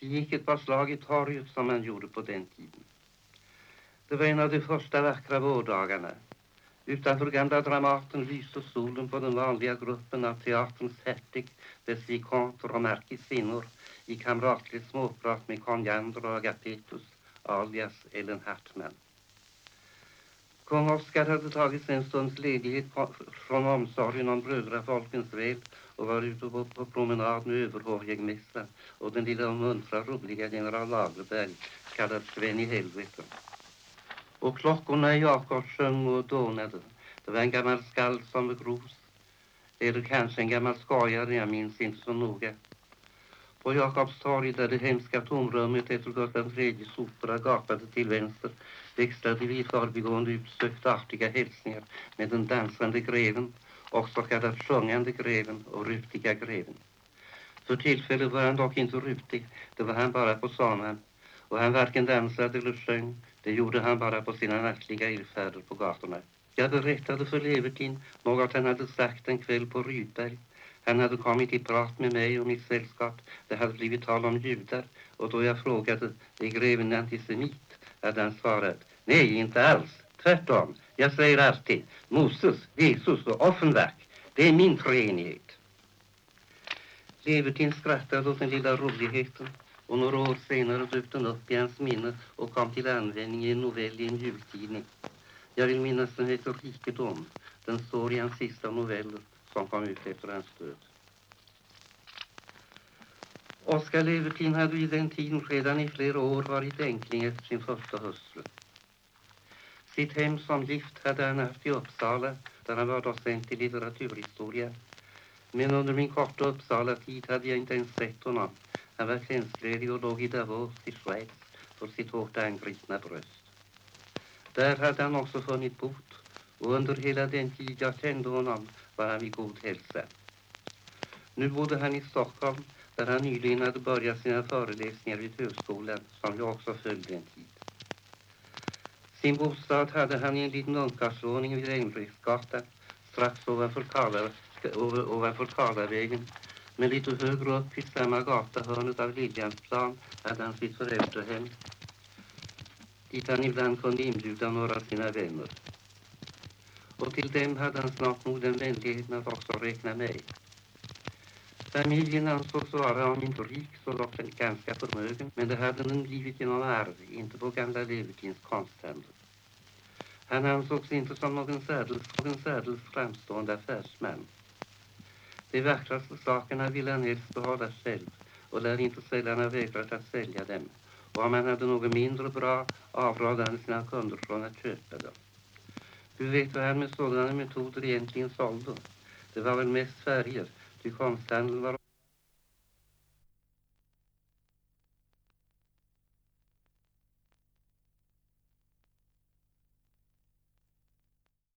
Det gick ett par slag i torget som man gjorde på den tiden. Det var en av de första vackra vårdagarna. Utanför gamla Dramaten lyste solen på den vanliga gruppen av teaterns hertig, dess vikanter och markisinnor i kamratligt småprat med Conjander och Agapetus, alias Ellen Hartman. Kung Oskar hade tagit sig en stunds ledighet från omsorgen om brödrafolkens väl och var ute på, på promenad med överhovjägmästaren och den lilla muntra roliga general Lagerberg, kallad Sven i helvete. Och klockorna i Jakob sjöng och dånade. Det var en gammal skald som begrovs. Eller kanske en gammal skojare, jag minns inte så noga. På Jakobstorg där det hemska tomrummet efter Gustav IIIs opera gapade till vänster växlade vi i förbigående utsökt artiga hälsningar med den dansande greven, också kallad sjungande greven och rutiga greven. För tillfället var han dock inte rutig, det var han bara på sommaren och han varken dansade eller sjöng, det gjorde han bara på sina nattliga irrfärder på gatorna. Jag berättade för Levertin något han hade sagt en kväll på Rydberg. Han hade kommit i prat med mig och mitt sällskap. Det hade blivit tal om judar och då jag frågade, är greven antisemit? hade han svarat, nej inte alls, tvärtom. Jag säger alltid, Moses, Jesus och Offenbach, det är min treenighet. Levertin skrattade åt den lilla roligheten och några år senare dök den upp i hans minne och kom till användning i en novell i en jultidning. Jag vill minnas den heter Rikedom. Den står i hans sista noveller som kom ut efter hans död. Oskar Levertin hade vid den tiden redan i flera år varit änkling efter sin första hustru. Sitt hem som gift hade han haft i Uppsala där han var docent i litteraturhistoria. Men under min korta Uppsala-tid hade jag inte ens sett honom. Han var tjänstledig och låg i Davos i Schweiz för sitt hårt angripna bröst. Där hade han också funnit bot och under hela den tid jag kände honom var han vid god hälsa. Nu bodde han i Stockholm där han nyligen hade börjat sina föreläsningar vid högskolan som jag också följde en tid. Sin bostad hade han i en liten ungkarlsvåning vid Engelbrektsgatan strax ovanför, Karla, ovanför Karlavägen men lite högre upp i samma gata, hörnet av Liljansplan, hade han sitt föräldrahem dit han ibland kunde inbjuda några av sina vänner. Och till dem hade han snart nog den vänligheten att också räkna mig. Familjen ansågs vara om inte rik så dock ganska förmögen, men det hade den blivit genom arv, inte på gamla Levertins konsthandel. Han ansågs inte som någon särdeles, någon särdeles framstående affärsman. De vackraste sakerna ville han helst behålla själv och lär inte sällan ha vägrat att sälja dem. Och om han hade något mindre bra avrådde han sina kunder från att köpa dem. Hur vet vad han med sådana metoder egentligen sålde? Det var väl mest färger, ty konsthandeln var